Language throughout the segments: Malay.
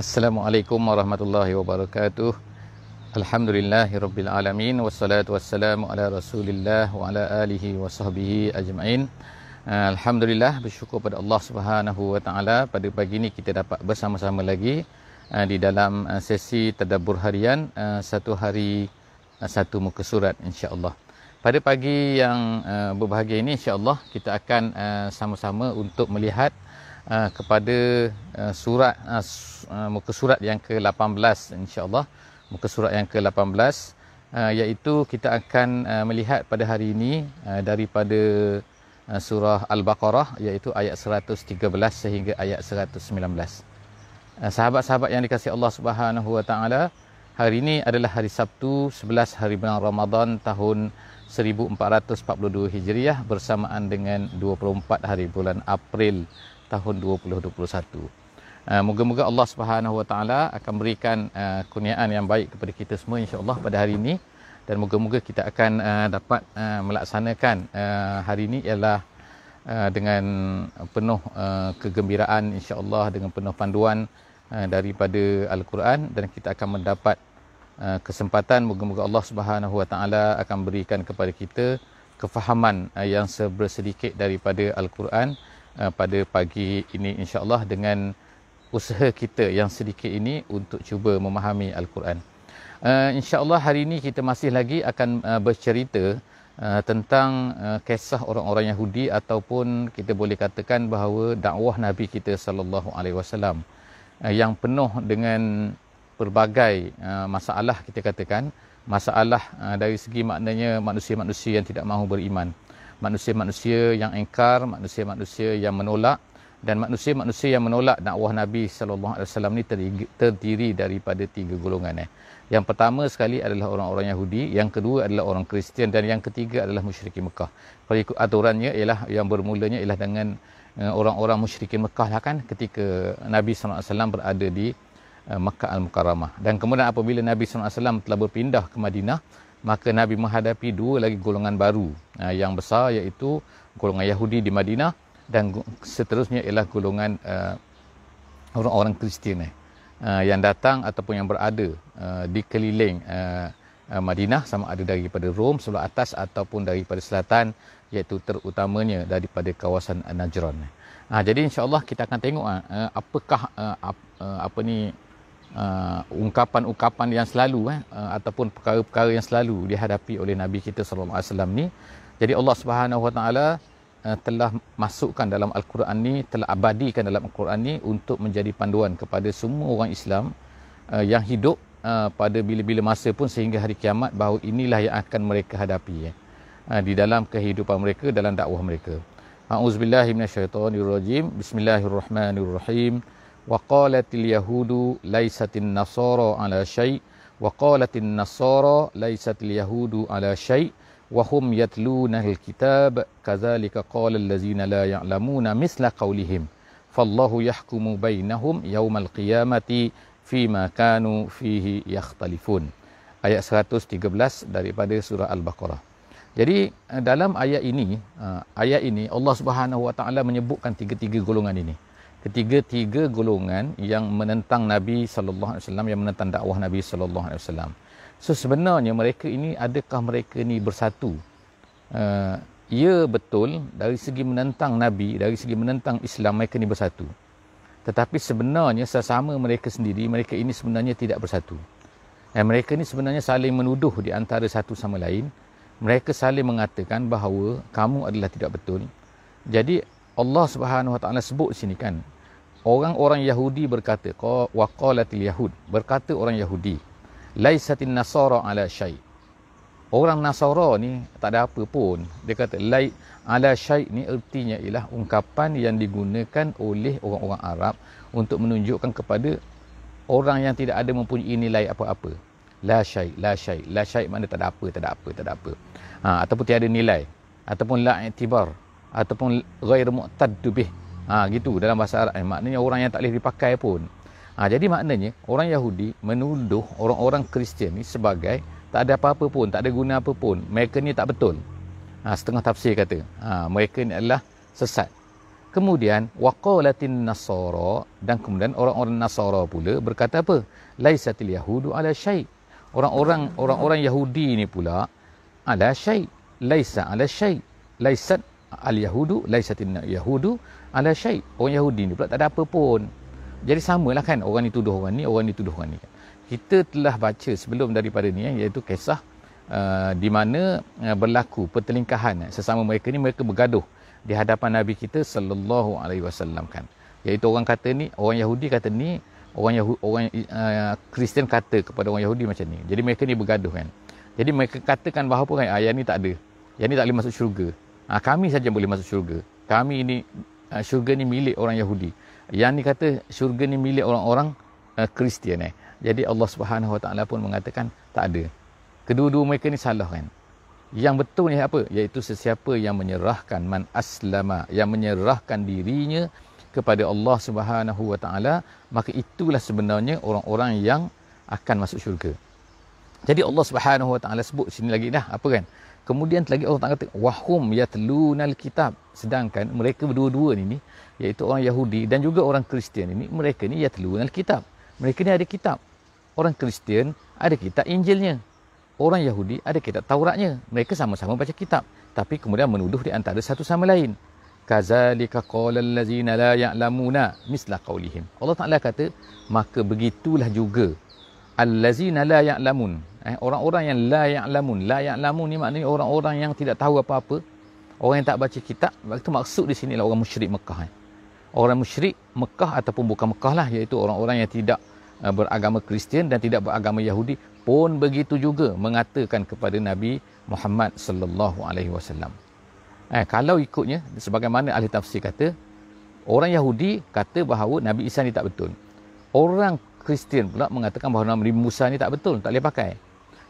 Assalamualaikum warahmatullahi wabarakatuh. Alhamdulillahirabbil alamin wassalatu wassalamu ala Rasulillah wa ala alihi wa sahbihi ajmain. Uh, Alhamdulillah bersyukur pada Allah Subhanahu wa taala pada pagi ini kita dapat bersama-sama lagi uh, di dalam uh, sesi tadabbur harian satu hari satu muka surat insya-Allah. Pada pagi yang berbahagia ini insya-Allah kita akan sama-sama untuk melihat uh, kepada uh, surat uh, muka surat yang ke-18 insya-Allah. Muka surat yang ke-18 uh, iaitu kita akan uh, melihat pada hari ini uh, daripada uh, surah al-baqarah iaitu ayat 113 sehingga ayat 119 uh, sahabat-sahabat yang dikasihi Allah Subhanahu wa taala hari ini adalah hari Sabtu 11 hari bulan Ramadan tahun 1442 Hijriah bersamaan dengan 24 hari bulan April tahun 2021. Uh, moga-moga Allah Subhanahu Wa Taala akan berikan uh, kurniaan yang baik kepada kita semua insya-Allah pada hari ini. Dan moga-moga kita akan uh, dapat melaksanakan hari ini ialah dengan penuh uh, kegembiraan insya-Allah dengan penuh panduan daripada al-Quran. Dan kita akan mendapat kesempatan moga-moga Allah Subhanahu Wa Taala akan berikan kepada kita kefahaman yang sebersedikit daripada al-Quran uh, pada pagi ini insya-Allah dengan usaha kita yang sedikit ini untuk cuba memahami al-Quran. Uh, insya-Allah hari ini kita masih lagi akan uh, bercerita uh, tentang uh, kisah orang-orang Yahudi ataupun kita boleh katakan bahawa dakwah Nabi kita sallallahu alaihi wasallam yang penuh dengan pelbagai uh, masalah kita katakan masalah uh, dari segi maknanya manusia-manusia yang tidak mahu beriman manusia-manusia yang engkar, manusia-manusia yang menolak dan manusia-manusia yang menolak dakwah Nabi sallallahu alaihi wasallam ni terdiri daripada tiga golongan eh. Yang pertama sekali adalah orang-orang Yahudi, yang kedua adalah orang Kristian dan yang ketiga adalah musyrikin Mekah. Kalau ikut aturannya ialah yang bermulanya ialah dengan uh, orang-orang musyrikin Mekah lah kan ketika Nabi sallallahu alaihi wasallam berada di uh, Makkah Al-Mukarramah. Dan kemudian apabila Nabi sallallahu alaihi wasallam telah berpindah ke Madinah, maka Nabi menghadapi dua lagi golongan baru uh, yang besar iaitu golongan Yahudi di Madinah dan seterusnya ialah golongan uh, orang-orang Kristian eh, uh, yang datang ataupun yang berada uh, di keliling uh, uh, Madinah sama ada daripada Rom sebelah atas ataupun daripada selatan iaitu terutamanya daripada kawasan Najran. Uh, jadi insya-Allah kita akan tengok uh, apakah uh, uh, apa ni uh, ungkapan-ungkapan yang selalu eh, uh, ataupun perkara-perkara yang selalu dihadapi oleh Nabi kita sallallahu alaihi wasallam ni. Jadi Allah Subhanahu wa taala uh, telah masukkan dalam al-Quran ni, telah abadikan dalam al-Quran ni untuk menjadi panduan kepada semua orang Islam uh, yang hidup uh, pada bila-bila masa pun sehingga hari kiamat bahawa inilah yang akan mereka hadapi eh, uh, di dalam kehidupan mereka dalam dakwah mereka. A'udzubillahi minasyaitonirrajim. Bismillahirrahmanirrahim. وقالت اليهود ليست النصارى على شيء وقالت النصارى ليست اليهود على شيء وهم يتلون الكتاب كذلك قال الذين لا يعلمون مثل قولهم فالله يحكم بينهم يوم القيامة فيما كانوا فيه يختلفون ayat 113 daripada surah al-baqarah jadi dalam ayat ini ayat ini Allah Subhanahu wa taala menyebutkan tiga-tiga golongan ini ketiga-tiga golongan yang menentang Nabi sallallahu alaihi wasallam yang menentang dakwah Nabi sallallahu alaihi wasallam. So sebenarnya mereka ini adakah mereka ini bersatu? Uh, ya betul dari segi menentang Nabi, dari segi menentang Islam mereka ini bersatu. Tetapi sebenarnya sesama mereka sendiri, mereka ini sebenarnya tidak bersatu. Dan mereka ini sebenarnya saling menuduh di antara satu sama lain. Mereka saling mengatakan bahawa kamu adalah tidak betul. Jadi Allah Subhanahu Wa Taala sebut sini kan orang-orang Yahudi berkata wa qalatil yahud berkata orang Yahudi laisatin nasara ala syai. Orang nasara ni tak ada apa pun. Dia kata lai ala syai ni ertinya ialah ungkapan yang digunakan oleh orang-orang Arab untuk menunjukkan kepada orang yang tidak ada mempunyai nilai apa-apa. La syai la syai la syai mana tak ada apa tak ada apa tak ada apa. Ha, ataupun tiada nilai ataupun la i'tibar ataupun ghair mu'tad bih. Ha gitu dalam bahasa Arab eh, maknanya orang yang tak boleh dipakai pun. Ha jadi maknanya orang Yahudi menuduh orang-orang Kristian ni sebagai tak ada apa-apa pun, tak ada guna apa pun. Mereka ni tak betul. Ha setengah tafsir kata. Ha mereka ni adalah sesat. Kemudian waqalatin nasara dan kemudian orang-orang nasara pula berkata apa? Laisatil yahudu ala syai. Orang-orang orang-orang Yahudi ni pula ala syai. Laisa ala syai. Laisat al yahudu laisatin yahudu ala syai. Orang Yahudi ni pula tak ada apa pun. Jadi samalah kan orang ni tuduh orang ni, orang ni tuduh orang ni. Kita telah baca sebelum daripada ni eh, iaitu kisah uh, di mana uh, berlaku pertelingkahan eh, sesama mereka ni mereka bergaduh di hadapan Nabi kita sallallahu alaihi wasallam kan. Iaitu orang kata ni, orang Yahudi kata ni, orang Yahudi orang uh, Kristian kata kepada orang Yahudi macam ni. Jadi mereka ni bergaduh kan. Jadi mereka katakan bahawa kan ayat ni tak ada. Yang ni tak boleh masuk syurga. Ha, kami saja boleh masuk syurga. Kami ini uh, syurga ni milik orang Yahudi. Yang ni kata syurga ni milik orang-orang uh, Kristian eh. Jadi Allah Subhanahu Wa Taala pun mengatakan tak ada. Kedua-dua mereka ni salah kan. Yang betul ni apa? Iaitu sesiapa yang menyerahkan man aslama, yang menyerahkan dirinya kepada Allah Subhanahu Wa Taala, maka itulah sebenarnya orang-orang yang akan masuk syurga. Jadi Allah Subhanahu Wa Taala sebut sini lagi dah apa kan? Kemudian lagi Allah Taala kata wahum yatlunal kitab. Sedangkan mereka berdua-dua ni, iaitu orang Yahudi dan juga orang Kristian ini, mereka ni yatlunal kitab. Mereka ni ada kitab. Orang Kristian ada kitab Injilnya orang Yahudi ada kitab Tauratnya. Mereka sama-sama baca kitab. Tapi kemudian menuduh di antara satu sama lain. Kazalika qala allazina la ya'lamuna misla qawlihim. Allah Ta'ala kata, maka begitulah juga allazina la ya'lamun. Eh, orang-orang yang la ya'lamun. La ya'lamun ni maknanya orang-orang yang tidak tahu apa-apa. Orang yang tak baca kitab. Itu maksud di sini lah orang musyrik Mekah. Eh. Orang musyrik Mekah ataupun bukan Mekah lah. Iaitu orang-orang yang tidak uh, beragama Kristian dan tidak beragama Yahudi pun begitu juga mengatakan kepada Nabi Muhammad sallallahu alaihi wasallam. Eh kalau ikutnya sebagaimana ahli tafsir kata orang Yahudi kata bahawa Nabi Isa ni tak betul. Orang Kristian pula mengatakan bahawa Nabi Musa ni tak betul, tak boleh pakai.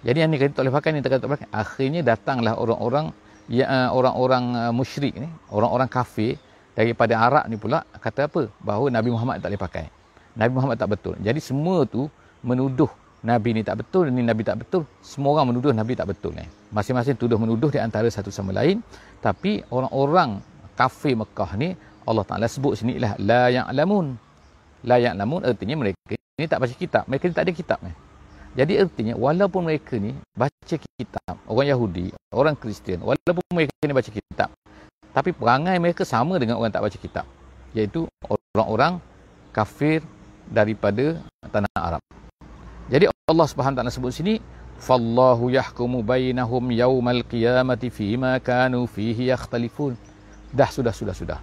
Jadi yang ni kata tak boleh pakai ni tak kata tak pakai. Akhirnya datanglah orang-orang ya uh, orang-orang uh, musyrik ni, orang-orang kafir daripada Arab ni pula kata apa? Bahawa Nabi Muhammad tak boleh pakai. Nabi Muhammad tak betul. Jadi semua tu menuduh Nabi ni tak betul, ni Nabi tak betul. Semua orang menuduh Nabi tak betul. Eh. Masing-masing tuduh menuduh di antara satu sama lain. Tapi orang-orang kafir Mekah ni, Allah Ta'ala sebut sini lah, La ya'lamun. La ya'lamun artinya mereka ni tak baca kitab. Mereka ni tak ada kitab. Eh. Jadi artinya, walaupun mereka ni baca kitab, orang Yahudi, orang Kristian, walaupun mereka ni baca kitab, tapi perangai mereka sama dengan orang tak baca kitab. Iaitu orang-orang kafir daripada tanah Arab. Jadi Allah Subhanahu taala sebut sini fallahu yahkumu bainahum yaumal qiyamati fima kanu fihi yakhtalifun. Dah sudah sudah sudah.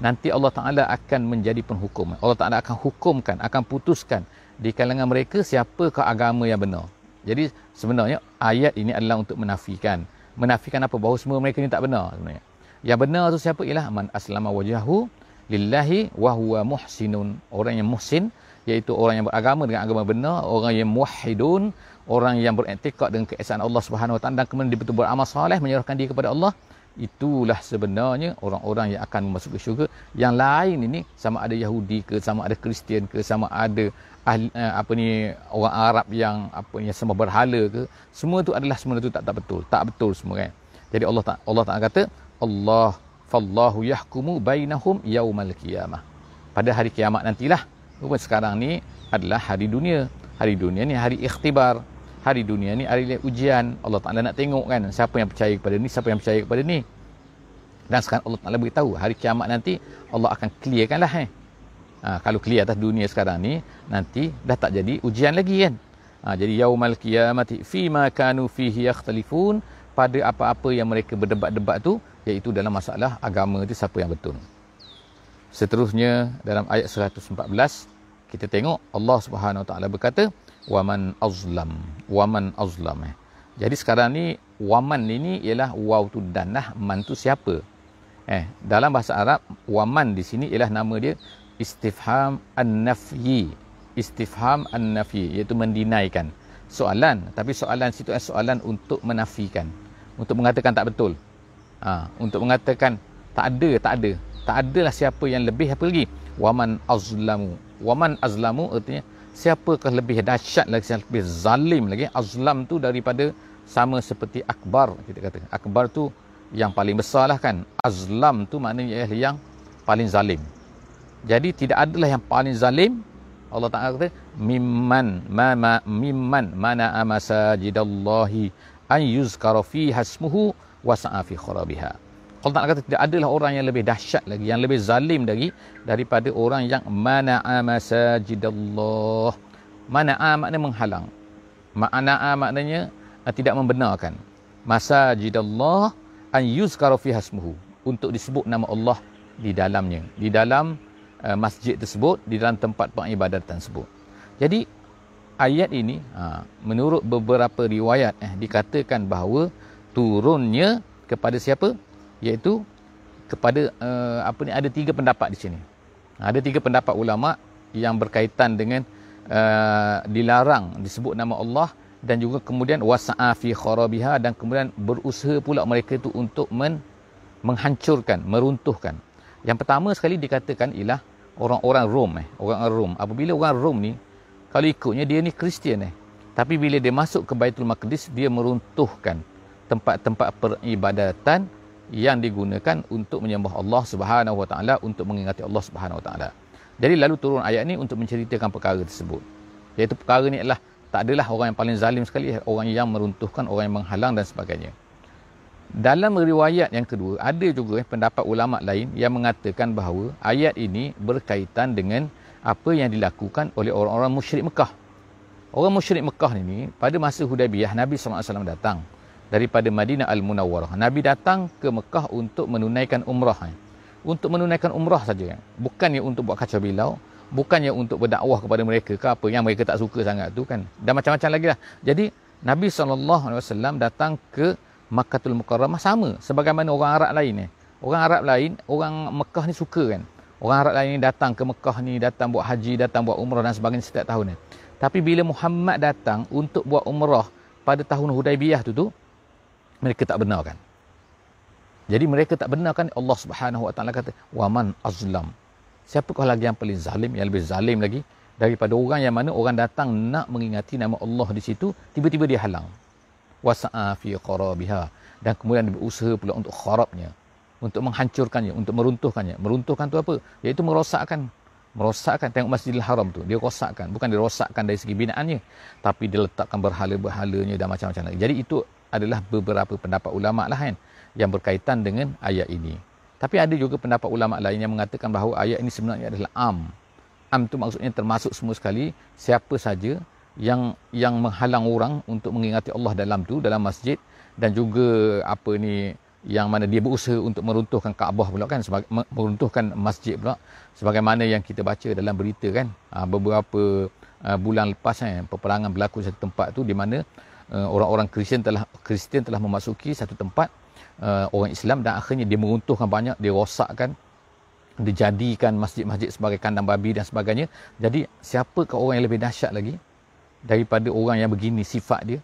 Nanti Allah Taala akan menjadi penghukum. Allah Taala akan hukumkan, akan putuskan di kalangan mereka siapakah agama yang benar. Jadi sebenarnya ayat ini adalah untuk menafikan. Menafikan apa? Bahawa semua mereka ini tak benar sebenarnya. Yang benar tu siapa? Ialah man aslama wajhahu lillahi wa huwa muhsinun. Orang yang muhsin iaitu orang yang beragama dengan agama benar, orang yang muwahhidun, orang yang beriktikad dengan keesaan Allah Subhanahu Wa Taala dan kemudian betul beramal soleh menyerahkan diri kepada Allah, itulah sebenarnya orang-orang yang akan masuk ke syurga. Yang lain ini sama ada Yahudi ke, sama ada Kristian ke, sama ada ahli, eh, apa ni orang Arab yang apa yang sama berhala ke, semua itu adalah semua itu tak tak betul, tak betul semua kan. Jadi Allah tak Allah Taala kata Allah fallahu yahkumu bainahum yaumal qiyamah. Pada hari kiamat nantilah Rupa sekarang ni adalah hari dunia. Hari dunia ni hari ikhtibar. Hari dunia ni hari ujian. Allah Ta'ala nak tengok kan siapa yang percaya kepada ni, siapa yang percaya kepada ni. Dan sekarang Allah Ta'ala beritahu hari kiamat nanti Allah akan clearkan lah eh. Ha, kalau clear atas dunia sekarang ni, nanti dah tak jadi ujian lagi kan. Ha, jadi yaumal qiyamati fima kanu fihi yakhtalifun pada apa-apa yang mereka berdebat-debat tu iaitu dalam masalah agama tu siapa yang betul. Seterusnya dalam ayat 114 kita tengok Allah Subhanahu taala berkata waman azlam waman azlam eh. Jadi sekarang ni waman ini ialah waw tu dan lah man tu siapa? Eh dalam bahasa Arab waman di sini ialah nama dia istifham an-nafyi. Istifham an-nafyi iaitu mendinaikan soalan tapi soalan situ adalah soalan untuk menafikan untuk mengatakan tak betul. Ha, untuk mengatakan tak ada tak ada tak adalah siapa yang lebih apa lagi waman azlamu waman azlamu artinya siapakah lebih dahsyat lagi yang lebih zalim lagi azlam tu daripada sama seperti akbar kita kata akbar tu yang paling besar lah kan azlam tu maknanya ialah yang paling zalim. Jadi tidak adalah yang paling zalim Allah Taala kata mimman ma, ma mimman mana amasajidallahi an yuzkara fi hasmuhu wa sa'a fi kharabiha. Allah Taala kata tidak adalah orang yang lebih dahsyat lagi, yang lebih zalim lagi daripada orang yang mana amasajidallah. Mana maknanya menghalang. Makna maknanya tidak membenarkan. Masajidallah an yuzkara fi hasmuhu untuk disebut nama Allah di dalamnya, di dalam uh, masjid tersebut, di dalam tempat peribadatan tersebut. Jadi ayat ini ha, menurut beberapa riwayat eh, dikatakan bahawa turunnya kepada siapa iaitu kepada uh, apa ni ada tiga pendapat di sini. Ada tiga pendapat ulama yang berkaitan dengan uh, dilarang disebut nama Allah dan juga kemudian wasa'a fi kharabiha dan kemudian berusaha pula mereka itu untuk men, menghancurkan meruntuhkan. Yang pertama sekali dikatakan ialah orang-orang Rom eh orang Rom. Apabila orang Rom ni kalau ikutnya dia ni Kristian eh. Tapi bila dia masuk ke Baitul Maqdis, dia meruntuhkan tempat-tempat peribadatan yang digunakan untuk menyembah Allah Subhanahu Wa Taala untuk mengingati Allah Subhanahu Wa Taala. Jadi lalu turun ayat ni untuk menceritakan perkara tersebut. Iaitu perkara ni adalah tak adalah orang yang paling zalim sekali, orang yang meruntuhkan, orang yang menghalang dan sebagainya. Dalam riwayat yang kedua, ada juga eh, pendapat ulama lain yang mengatakan bahawa ayat ini berkaitan dengan apa yang dilakukan oleh orang-orang musyrik Mekah. Orang musyrik Mekah ini pada masa Hudaybiyah Nabi SAW datang daripada Madinah Al-Munawwarah. Nabi datang ke Mekah untuk menunaikan umrah. Untuk menunaikan umrah saja. Bukannya untuk buat kacau bilau, bukannya untuk berdakwah kepada mereka ke apa yang mereka tak suka sangat tu kan. Dan macam-macam lagi lah. Jadi Nabi SAW datang ke Makkahul Mukarramah sama sebagaimana orang Arab lain ni. Orang Arab lain, orang Mekah ni suka kan. Orang Arab lain ni datang ke Mekah ni, datang buat haji, datang buat umrah dan sebagainya setiap tahun ni. Tapi bila Muhammad datang untuk buat umrah pada tahun Hudaybiyah tu tu, mereka tak benarkan. Jadi mereka tak benarkan Allah Subhanahu Wa Taala kata, "Waman azlam." Siapakah lagi yang paling zalim, yang lebih zalim lagi daripada orang yang mana orang datang nak mengingati nama Allah di situ, tiba-tiba dia halang. Wasa'a fi qarabiha dan kemudian berusaha pula untuk kharabnya untuk menghancurkannya, untuk meruntuhkannya. Meruntuhkan tu apa? Iaitu merosakkan. Merosakkan. Tengok Masjidil Haram tu. Dia rosakkan. Bukan dirosakkan dari segi binaannya. Tapi dia letakkan berhala-berhalanya dan macam-macam lagi. Jadi itu adalah beberapa pendapat ulama' lah kan. Yang berkaitan dengan ayat ini. Tapi ada juga pendapat ulama' lain yang mengatakan bahawa ayat ini sebenarnya adalah am. Am tu maksudnya termasuk semua sekali siapa saja yang yang menghalang orang untuk mengingati Allah dalam tu dalam masjid dan juga apa ni yang mana dia berusaha untuk meruntuhkan Kaabah pula kan sebagai meruntuhkan masjid pula sebagaimana yang kita baca dalam berita kan ah, beberapa ah, bulan lepas kan peperangan berlaku di satu tempat tu di mana ah, orang-orang Kristian telah Kristian telah memasuki satu tempat orang Islam dan akhirnya dia meruntuhkan banyak dia rosakkan dijadikan masjid-masjid sebagai kandang babi dan sebagainya. Jadi siapakah orang yang lebih dahsyat lagi daripada orang yang begini sifat dia?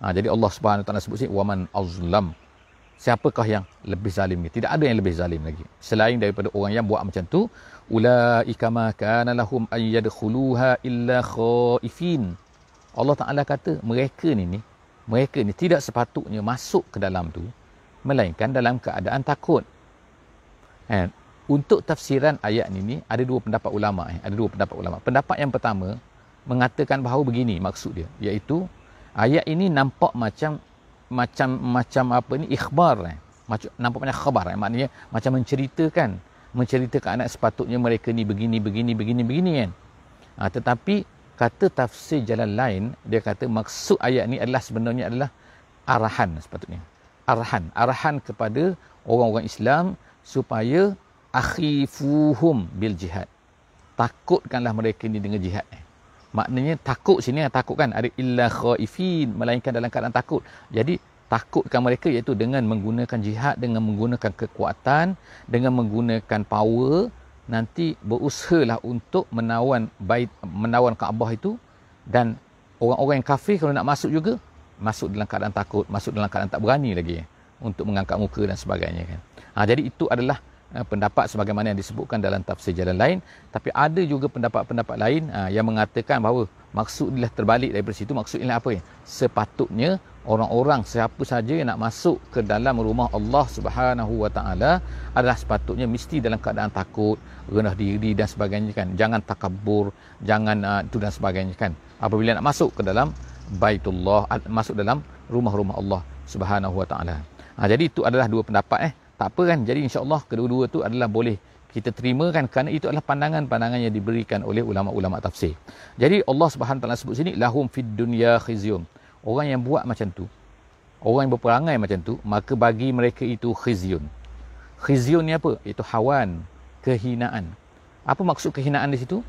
Ha, jadi Allah Subhanahu Taala sebut sini waman azlam. Siapakah yang lebih zalim ni tidak ada yang lebih zalim lagi. Selain daripada orang yang buat macam tu ulaika ma kana lahum ay yadkhuluha illa khaifin Allah Taala kata mereka ni ni mereka ni tidak sepatutnya masuk ke dalam tu melainkan dalam keadaan takut And, untuk tafsiran ayat ni ni ada dua pendapat ulama eh. ada dua pendapat ulama pendapat yang pertama mengatakan bahawa begini maksud dia iaitu ayat ini nampak macam macam macam apa ni ikhbar eh. macam nampak macam khabar eh. maknanya macam menceritakan menceritakan anak sepatutnya mereka ni begini begini begini begini kan ha, tetapi kata tafsir jalan lain dia kata maksud ayat ni adalah sebenarnya adalah arahan sepatutnya. Arahan. Arahan kepada orang-orang Islam supaya akhifuhum bil jihad. Takutkanlah mereka ni dengan jihad maknanya takut sini takut kan ada illa khaifin melainkan dalam keadaan takut. Jadi takutkan mereka iaitu dengan menggunakan jihad dengan menggunakan kekuatan dengan menggunakan power nanti berusahalah untuk menawan bait menawan Kaabah itu dan orang-orang yang kafir kalau nak masuk juga masuk dalam keadaan takut masuk dalam keadaan tak berani lagi untuk mengangkat muka dan sebagainya kan. Ha, jadi itu adalah Eh, pendapat sebagaimana yang disebutkan dalam tafsir jalan lain. Tapi ada juga pendapat-pendapat lain uh, yang mengatakan bahawa maksud dia terbalik daripada situ. Maksud ialah apa? Ya sepatutnya orang-orang siapa saja yang nak masuk ke dalam rumah Allah Subhanahu Wa Taala adalah sepatutnya mesti dalam keadaan takut, rendah diri dan sebagainya kan. Jangan takabur, jangan uh, itu dan sebagainya kan. Apabila nak masuk ke dalam Baitullah, masuk dalam rumah-rumah Allah Subhanahu Wa Taala. Ha, jadi itu adalah dua pendapat eh. Tak apa kan. Jadi insya-Allah kedua-dua tu adalah boleh kita terima kan kerana itu adalah pandangan-pandangan yang diberikan oleh ulama-ulama tafsir. Jadi Allah Subhanahu taala sebut sini lahum fid dunya khizyun. Orang yang buat macam tu, orang yang berperangai macam tu, maka bagi mereka itu khizyun. Khizyun ni apa? Itu hawan, kehinaan. Apa maksud kehinaan di situ?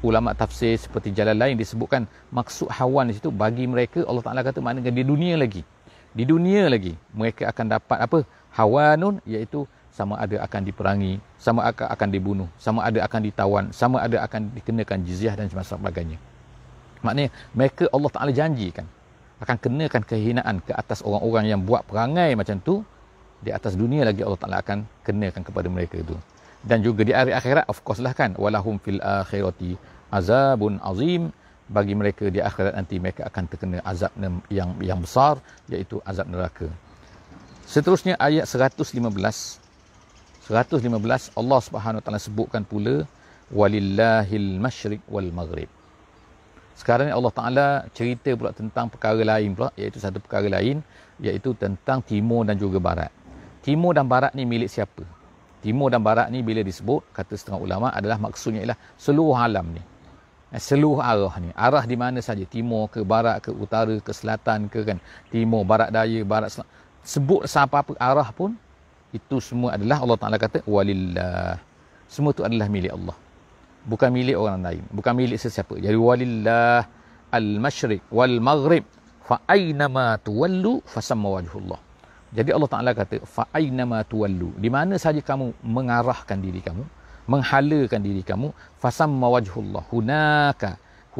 Ulama tafsir seperti jalan lain disebutkan maksud hawan di situ bagi mereka Allah Taala kata maknanya di dunia lagi. Di dunia lagi mereka akan dapat apa? Hawanun iaitu sama ada akan diperangi, sama ada akan dibunuh, sama ada akan ditawan, sama ada akan dikenakan jizyah dan sebagainya. Maknanya mereka Allah Taala janjikan akan kenakan kehinaan ke atas orang-orang yang buat perangai macam tu di atas dunia lagi Allah Taala akan kenakan kepada mereka itu. Dan juga di hari akhirat of course lah kan walahum fil akhirati azabun azim bagi mereka di akhirat nanti mereka akan terkena azab yang yang besar iaitu azab neraka. Seterusnya ayat 115 115 Allah Subhanahu Taala sebutkan pula walillahil masyriq wal maghrib. Sekarang ni Allah Taala cerita pula tentang perkara lain pula iaitu satu perkara lain iaitu tentang timur dan juga barat. Timur dan barat ni milik siapa? Timur dan barat ni bila disebut kata setengah ulama adalah maksudnya ialah seluruh alam ni. Eh, seluruh arah ni. Arah di mana saja timur ke barat ke utara ke selatan ke kan. Timur, barat daya, barat selatan. Sebut siapa-apa arah pun itu semua adalah Allah Taala kata walillah. Semua itu adalah milik Allah. Bukan milik orang lain, bukan milik sesiapa. Jadi walillah al-masyriq wal maghrib fa aina ma tuwallu fasamma wajhullah. Jadi Allah Taala kata fa aina ma tuwallu. Di mana saja kamu mengarahkan diri kamu, menghalakan diri kamu, fasamma wajhullah. Hunaka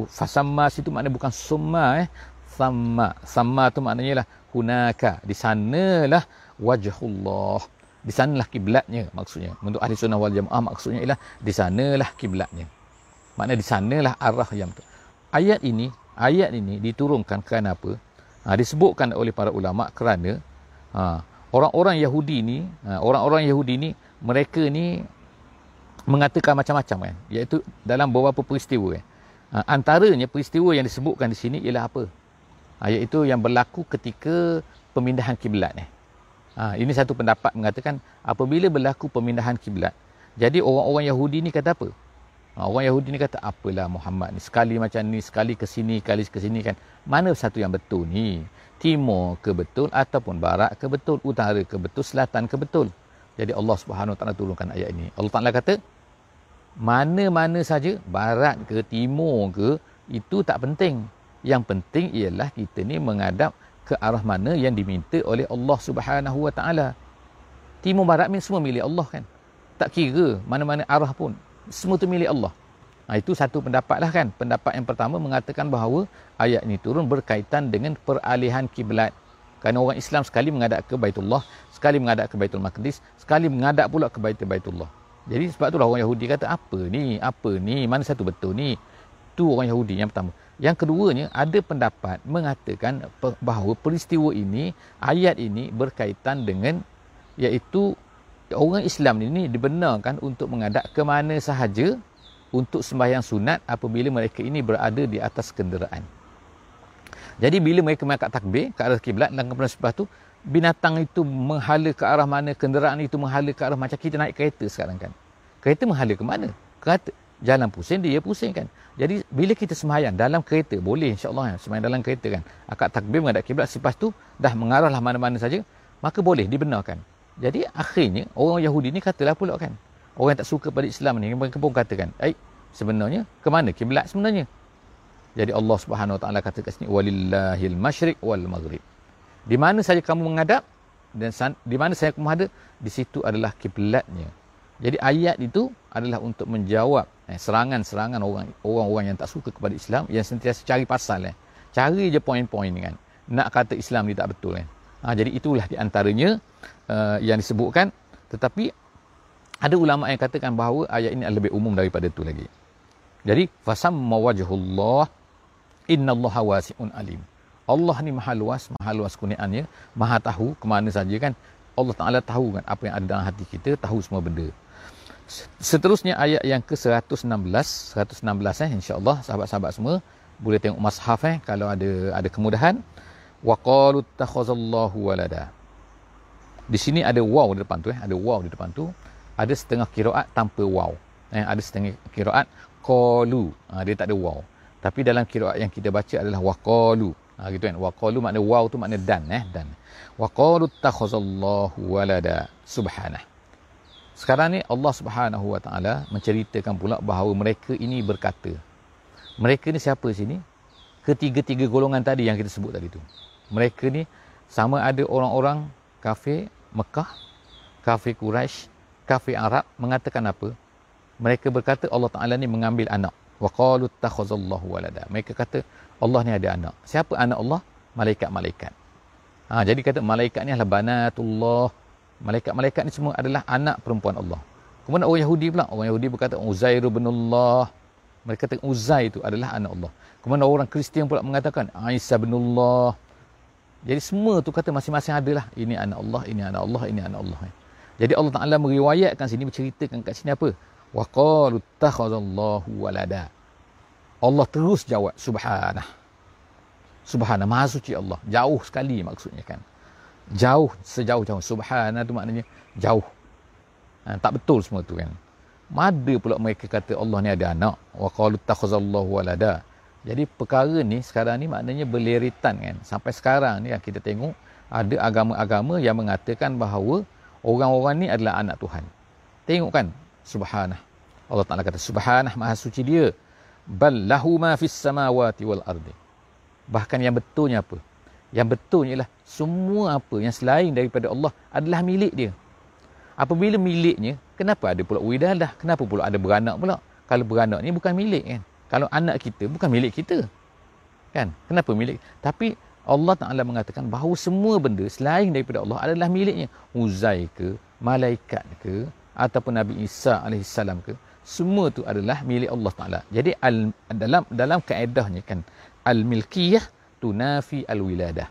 fasamma situ makna bukan summa eh. Sama, sama tu maknanya lah hunaka di sanalah wajhullah di sanalah kiblatnya maksudnya. Untuk ahli sunnah wal jamaah maksudnya ialah di sanalah kiblatnya. Makna di sanalah arah yang tu. Ayat ini ayat ini diturunkan kerana apa? Ha, disebutkan oleh para ulama kerana ha, orang-orang Yahudi ni ha, orang-orang Yahudi ni mereka ni mengatakan macam-macam kan. Iaitu dalam beberapa peristiwa kan. Ha, antaranya peristiwa yang disebutkan di sini ialah apa? Ha, iaitu yang berlaku ketika pemindahan kiblat ni Ha, ini satu pendapat mengatakan apabila berlaku pemindahan kiblat, jadi orang-orang Yahudi ni kata apa? Ha, orang Yahudi ni kata apalah Muhammad ni sekali macam ni, sekali ke sini, kali ke sini kan. Mana satu yang betul ni? Timur ke betul ataupun barat ke betul, utara ke betul, selatan ke betul. Jadi Allah Subhanahu Taala turunkan ayat ini. Allah Taala kata mana-mana saja barat ke timur ke itu tak penting. Yang penting ialah kita ni menghadap ke arah mana yang diminta oleh Allah Subhanahu Wa Taala. Timur barat ni semua milik Allah kan. Tak kira mana-mana arah pun. Semua tu milik Allah. Ha, itu satu pendapat lah kan. Pendapat yang pertama mengatakan bahawa ayat ini turun berkaitan dengan peralihan kiblat. Kerana orang Islam sekali mengadap ke Baitullah, sekali mengadap ke Baitul Maqdis, sekali mengadap pula ke Baitul Baitullah. Jadi sebab itulah orang Yahudi kata, apa ni? Apa ni? Mana satu betul ni? Itu orang Yahudi yang pertama. Yang keduanya ada pendapat mengatakan bahawa peristiwa ini ayat ini berkaitan dengan iaitu orang Islam ini dibenarkan untuk mengadap ke mana sahaja untuk sembahyang sunat apabila mereka ini berada di atas kenderaan. Jadi bila mereka mengangkat takbir ke arah kiblat dan kemudian sebab tu binatang itu menghala ke arah mana kenderaan itu menghala ke arah macam kita naik kereta sekarang kan. Kereta menghala ke mana? Kereta jalan pusing dia pusing kan. Jadi bila kita sembahyang dalam kereta boleh insya-Allah ya, sembahyang dalam kereta kan. Akad takbir menghadap kiblat selepas tu dah mengarahlah mana-mana saja maka boleh dibenarkan. Jadi akhirnya orang Yahudi ni katalah pula kan. Orang yang tak suka pada Islam ni mereka pun katakan, "Eh, sebenarnya ke mana kiblat sebenarnya?" Jadi Allah Subhanahu Wa Taala kata kat sini walillahil masyriq wal maghrib. Di mana saja kamu menghadap dan di mana saya menghadap di situ adalah kiblatnya. Jadi ayat itu adalah untuk menjawab eh, serangan-serangan orang orang yang tak suka kepada Islam yang sentiasa cari pasal eh. Cari je poin-poin kan. Nak kata Islam ni tak betul kan. Ha, jadi itulah di antaranya uh, yang disebutkan tetapi ada ulama yang katakan bahawa ayat ini lebih umum daripada itu lagi. Jadi fasam mawajhullah innallaha wasi'un alim. Allah ni maha luas, maha luas kurniaannya, maha tahu ke mana saja kan. Allah Ta'ala tahu kan apa yang ada dalam hati kita, tahu semua benda. Seterusnya ayat yang ke-116, 116 eh insya-Allah sahabat-sahabat semua boleh tengok mushaf eh kalau ada ada kemudahan. Wa qalu takhazallahu walada. Di sini ada waw di depan tu eh, ada waw di depan tu. Ada setengah kiraat tanpa waw. Eh, ada setengah kiraat qalu. Ha, dia tak ada waw. Tapi dalam kiraat yang kita baca adalah waqalu. Ha, gitu kan. Waqalu makna waw tu makna dan eh, dan. Waqalu takhazallahu walada. Subhanah. Sekarang ni Allah Subhanahu Wa Taala menceritakan pula bahawa mereka ini berkata. Mereka ni siapa sini? Ketiga-tiga golongan tadi yang kita sebut tadi tu. Mereka ni sama ada orang-orang kafir Mekah, kafir Quraisy, kafir Arab mengatakan apa? Mereka berkata Allah Taala ni mengambil anak. Wa qalu takhazallahu walada. Mereka kata Allah ni ada anak. Siapa anak Allah? Malaikat-malaikat. Ha, jadi kata malaikat ni adalah banatullah Malaikat-malaikat ni semua adalah anak perempuan Allah. Kemudian orang Yahudi pula. Orang Yahudi berkata Uzair bin Allah. Mereka kata Uzair itu adalah anak Allah. Kemudian orang Kristian pula mengatakan Isa bin Allah. Jadi semua tu kata masing-masing adalah. Ini anak Allah, ini anak Allah, ini anak Allah. Jadi Allah Ta'ala meriwayatkan sini, menceritakan kat sini apa? Wa qalu takhazallahu walada. Allah terus jawab subhanah. Subhanah, maha suci Allah. Jauh sekali maksudnya kan jauh sejauh-jauh subhana tu maknanya jauh. Ha, tak betul semua tu kan. Ada pula mereka kata Allah ni ada anak. Wa qalu takhazallahu walada. Jadi perkara ni sekarang ni maknanya berleritan kan. Sampai sekarang ni yang kita tengok ada agama-agama yang mengatakan bahawa orang-orang ni adalah anak Tuhan. Tengok kan subhanah. Allah Taala kata subhanah maha suci dia. Bal lahu ma fis samawati wal ardi. Bahkan yang betulnya apa yang betul ialah semua apa yang selain daripada Allah adalah milik dia. Apabila miliknya, kenapa ada pula widalah? Kenapa pula ada beranak pula? Kalau beranak ni bukan milik kan? Kalau anak kita bukan milik kita. Kan? Kenapa milik? Tapi Allah Ta'ala mengatakan bahawa semua benda selain daripada Allah adalah miliknya. Uzai ke, malaikat ke, ataupun Nabi Isa AS ke, semua tu adalah milik Allah Ta'ala. Jadi al, dalam dalam kaedahnya kan, al-milkiyah tunafi al-wiladah.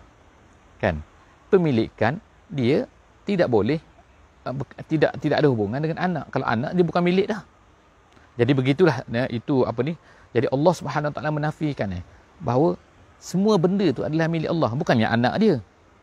Kan? Pemilikan dia tidak boleh uh, tidak tidak ada hubungan dengan anak. Kalau anak dia bukan milik dah. Jadi begitulah ya, itu apa ni? Jadi Allah Subhanahu Wa Taala menafikan eh, bahawa semua benda itu adalah milik Allah, bukannya anak dia.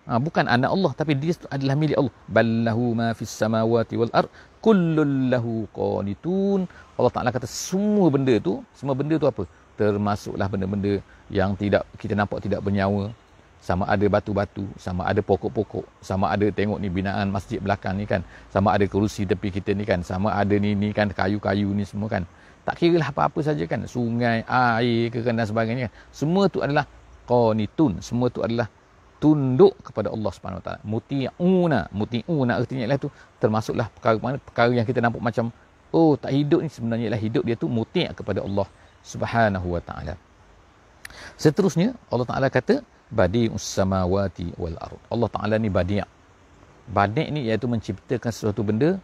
Ha, bukan anak Allah tapi dia adalah milik Allah. Ballahu ma fis samawati wal ard kullun lahu qanitun. Allah Taala kata semua benda tu, semua benda tu apa? Termasuklah benda-benda yang tidak kita nampak tidak bernyawa. Sama ada batu-batu sama ada pokok-pokok sama ada tengok ni binaan masjid belakang ni kan sama ada kerusi tepi kita ni kan sama ada ni ni kan kayu-kayu ni semua kan. Tak kira lah apa-apa saja kan sungai air ke kan dan sebagainya. Kan semua tu adalah qanitun semua tu adalah tunduk kepada Allah Subhanahu taala. Muti'una muti'una artinya ialah tu termasuklah perkara mana perkara yang kita nampak macam oh tak hidup ni sebenarnya ialah hidup dia tu muti' kepada Allah Subhanahu wa taala Seterusnya Allah Taala kata badi'us samawati wal ard. Allah Taala ni badi'. Badi' ni iaitu menciptakan sesuatu benda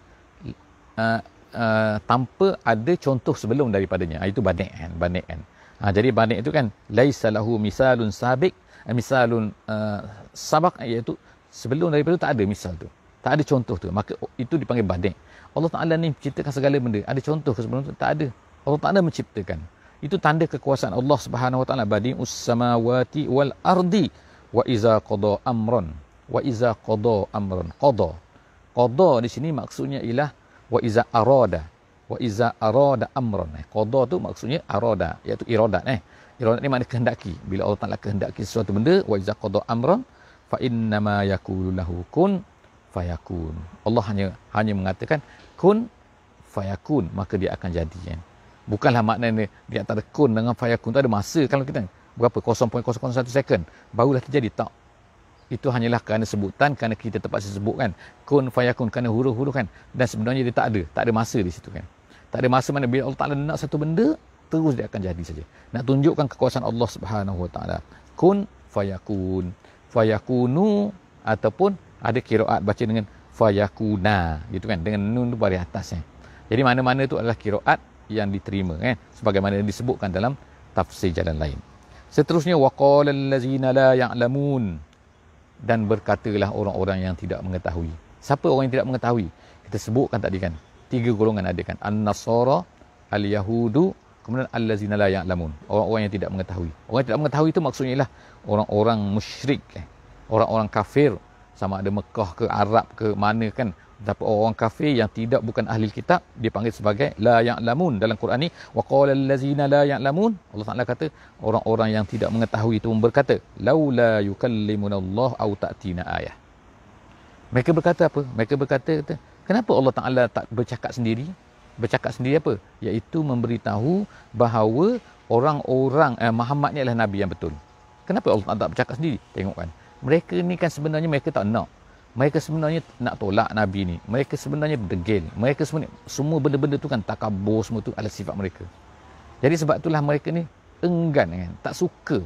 uh, uh, tanpa ada contoh sebelum daripadanya. Ah, itu badi' kan, badi' kan. Ha, jadi badi' itu kan laisa lahu misalun sabiq, uh, misalun uh, sabaq iaitu sebelum daripada itu tak ada misal tu. Tak ada contoh tu. Maka itu dipanggil badi'. Allah Taala ni menciptakan segala benda. Ada contoh sebelum tu? Tak ada. Allah Taala menciptakan itu tanda kekuasaan Allah Subhanahu wa taala. Badi'us samawati wal ardi wa iza qada amran wa iza qada amran qada. Qada di sini maksudnya ialah wa iza arada wa iza arada amran eh qada tu maksudnya arada iaitu iradat eh iradat ni makna kehendaki. Bila Allah Taala kehendaki sesuatu benda wa iza qada amran fa inna ma yaqulu lahu kun fayakun. Allah hanya hanya mengatakan kun fayakun. Maka dia akan jadi eh? Bukanlah maknanya di antara kun dengan fayakun tu ada masa kalau kita berapa 0.001 second barulah terjadi tak. Itu hanyalah kerana sebutan kerana kita terpaksa sebut kan. Kun fayakun kerana huruf-huruf kan dan sebenarnya dia tak ada, tak ada masa di situ kan. Tak ada masa mana bila Allah Taala nak satu benda terus dia akan jadi saja. Nak tunjukkan kekuasaan Allah Subhanahu Wa Taala. Kun fayakun. Fayakunu ataupun ada kiraat baca dengan fayakuna gitu kan dengan nun tu baris atas eh. Jadi mana-mana tu adalah kiraat yang diterima kan sebagaimana yang disebutkan dalam tafsir jalan lain. Seterusnya waqala allazina la ya'lamun dan berkatalah orang-orang yang tidak mengetahui. Siapa orang yang tidak mengetahui? Kita sebutkan tadi kan. Tiga golongan ada kan. An-Nasara, Al-Yahudu, kemudian allazina la ya'lamun. Orang-orang yang tidak mengetahui. Orang yang tidak mengetahui itu maksudnya ialah orang-orang musyrik eh. Orang-orang kafir sama ada Mekah ke Arab ke mana kan tapi orang kafir yang tidak bukan ahli kitab dipanggil sebagai la ya'lamun. Dalam Quran ni wa qala allazina la ya'lamun Allah Taala kata orang-orang yang tidak mengetahui itu berkata laula yukallimuna Allah au ta'tina ayah. Mereka berkata apa? Mereka berkata kata, kenapa Allah Taala tak bercakap sendiri? Bercakap sendiri apa? Iaitu memberitahu bahawa orang-orang eh, Muhammad ni adalah nabi yang betul. Kenapa Allah Taala tak bercakap sendiri? Tengok kan mereka ni kan sebenarnya mereka tak nak mereka sebenarnya nak tolak Nabi ni. Mereka sebenarnya degil. Mereka sebenarnya, semua benda-benda tu kan takabur semua tu adalah sifat mereka. Jadi sebab itulah mereka ni enggan kan. Tak suka.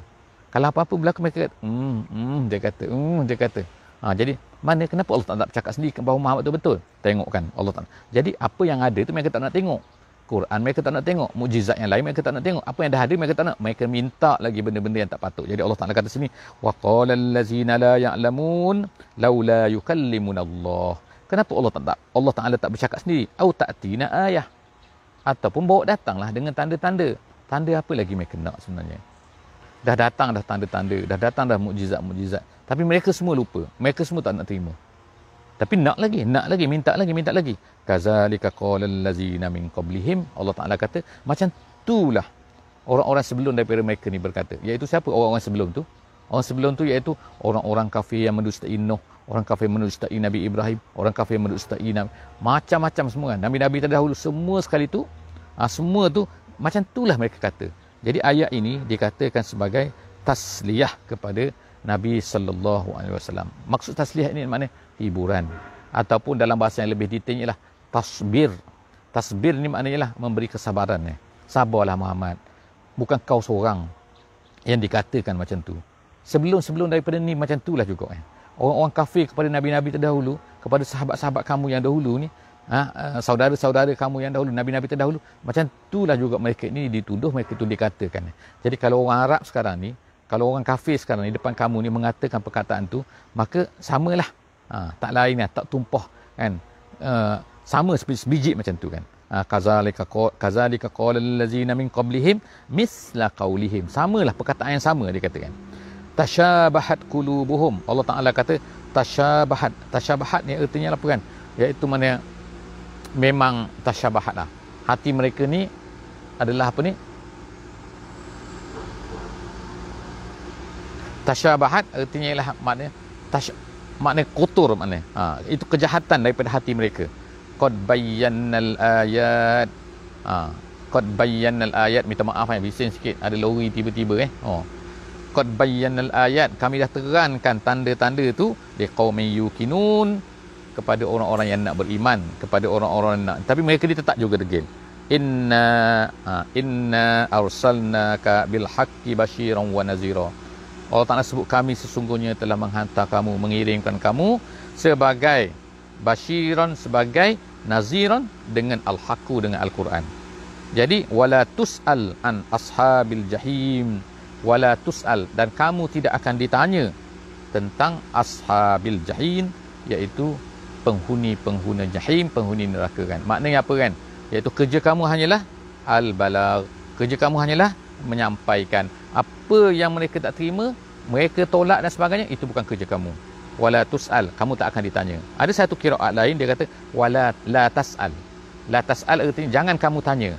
Kalau apa-apa berlaku mereka kata, hmm, hmm, dia kata, hmm, dia kata. Ha, jadi mana kenapa Allah tak nak bercakap sendiri bahawa Muhammad tu betul? Tengok kan Allah tak Jadi apa yang ada tu mereka tak nak tengok. Quran mereka tak nak tengok mukjizat yang lain mereka tak nak tengok apa yang dah ada mereka tak nak. Mereka minta lagi benda-benda yang tak patut. Jadi Allah Taala kata sini wa qala allazina la ya'lamun laula yukallimuna Allah. Kenapa Allah tak Allah Taala tak bercakap sendiri? Au ta'tina ayah. Ataupun bawa datanglah dengan tanda-tanda. Tanda apa lagi mereka nak sebenarnya? Dah datang dah tanda-tanda. Dah datang dah mukjizat-mukjizat. Tapi mereka semua lupa. Mereka semua tak nak terima tapi nak lagi nak lagi minta lagi minta lagi. Kazalika qala allazina min qablihim. Allah Taala kata macam itulah orang-orang sebelum daripada mereka ni berkata. Iaitu siapa? Orang-orang sebelum tu. Orang sebelum tu iaitu orang-orang kafir yang mendustai Nuh orang kafir mendustai Nabi Ibrahim orang kafir mendustai Nabi. Macam-macam semua kan. Nabi-nabi terdahulu semua sekali tu ha, semua tu macam itulah mereka kata. Jadi ayat ini dikatakan sebagai tasliyah kepada Nabi sallallahu alaihi wasallam. Maksud tasliyah ini makna hiburan ataupun dalam bahasa yang lebih detailnya lah tasbir. Tasbir ni maknanya lah memberi kesabaran eh. Sabarlah Muhammad. Bukan kau seorang yang dikatakan macam tu. Sebelum-sebelum daripada ni macam itulah juga eh. Orang-orang kafir kepada nabi-nabi terdahulu, kepada sahabat-sahabat kamu yang dahulu ni, ha, uh, saudara-saudara kamu yang dahulu, nabi-nabi terdahulu, macam itulah juga mereka ni dituduh, mereka tu dikatakan. Eh. Jadi kalau orang Arab sekarang ni, kalau orang kafir sekarang ni depan kamu ni mengatakan perkataan tu, maka samalah. Ha, tak lain lah, tak tumpah kan. Uh, sama seperti sebiji macam tu kan? Ha, kazalika kazalika qala allazina min qablihim misla qaulihim samalah perkataan yang sama dia katakan. Tashabahat qulubuhum. Allah Taala kata tashabahat tashabahat ni artinya apa kan? Iaitu mana memang tashabahat lah hati mereka ni adalah apa ni tashabahat artinya ialah makna tash makna kotor makna ha, itu kejahatan daripada hati mereka. Qad bayyannal ayat. Ha qad bayyannal ayat minta maaf eh bising sikit. Ada lori tiba-tiba eh. Oh qad bayyannal ayat kami dah terangkan tanda-tanda tu di qaumi yukinun kepada orang-orang yang nak beriman kepada orang-orang nak tapi mereka dia tetap juga degil. Inna ha, inna arsalnaka bil haqqi basyiran wa nazira Allah Ta'ala sebut kami sesungguhnya telah menghantar kamu mengirimkan kamu sebagai basyiran sebagai naziran dengan al-haqqu dengan al-Quran. Jadi wala tusal an ashabil jahim wala tusal dan kamu tidak akan ditanya tentang ashabil jahim iaitu penghuni-penghuni jahim, penghuni neraka kan. Maknanya apa kan? Iaitu kerja kamu hanyalah al-balagh. Kerja kamu hanyalah menyampaikan apa yang mereka tak terima, mereka tolak dan sebagainya, itu bukan kerja kamu. Wala tusal kamu tak akan ditanya. Ada satu qiraat lain dia kata wala la tasal. La tasal artinya jangan kamu tanya.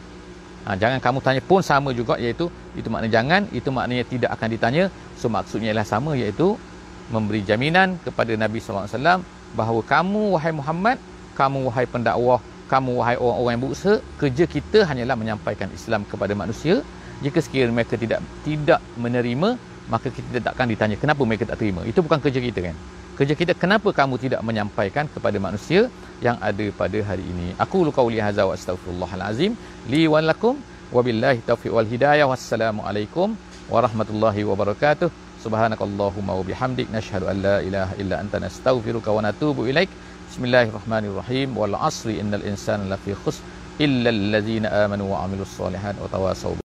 Ha, jangan kamu tanya pun sama juga iaitu itu maknanya jangan itu maknanya tidak akan ditanya. So maksudnya ialah sama iaitu memberi jaminan kepada Nabi wasallam bahawa kamu wahai Muhammad kamu wahai pendakwah kamu wahai orang-orang yang berusaha kerja kita hanyalah menyampaikan Islam kepada manusia jika sekiranya mereka tidak tidak menerima maka kita tidak akan ditanya kenapa mereka tak terima. Itu bukan kerja kita kan? Kerja kita kenapa kamu tidak menyampaikan kepada manusia yang ada pada hari ini? Aku lu qauli hadza wa astaghfirullahalazim. Li wa lakum wabillahi taufiq wal hidayah. Wassalamu alaikum warahmatullahi wabarakatuh. Subhanakallahumma wa bihamdik nashhadu an la ilaha illa anta nastaghfiruka wa natubu ilaik. Bismillahirrahmanirrahim. Wal asri innal insana lafi khusr illa allazina amanu wa amilus solihat wa tawasaw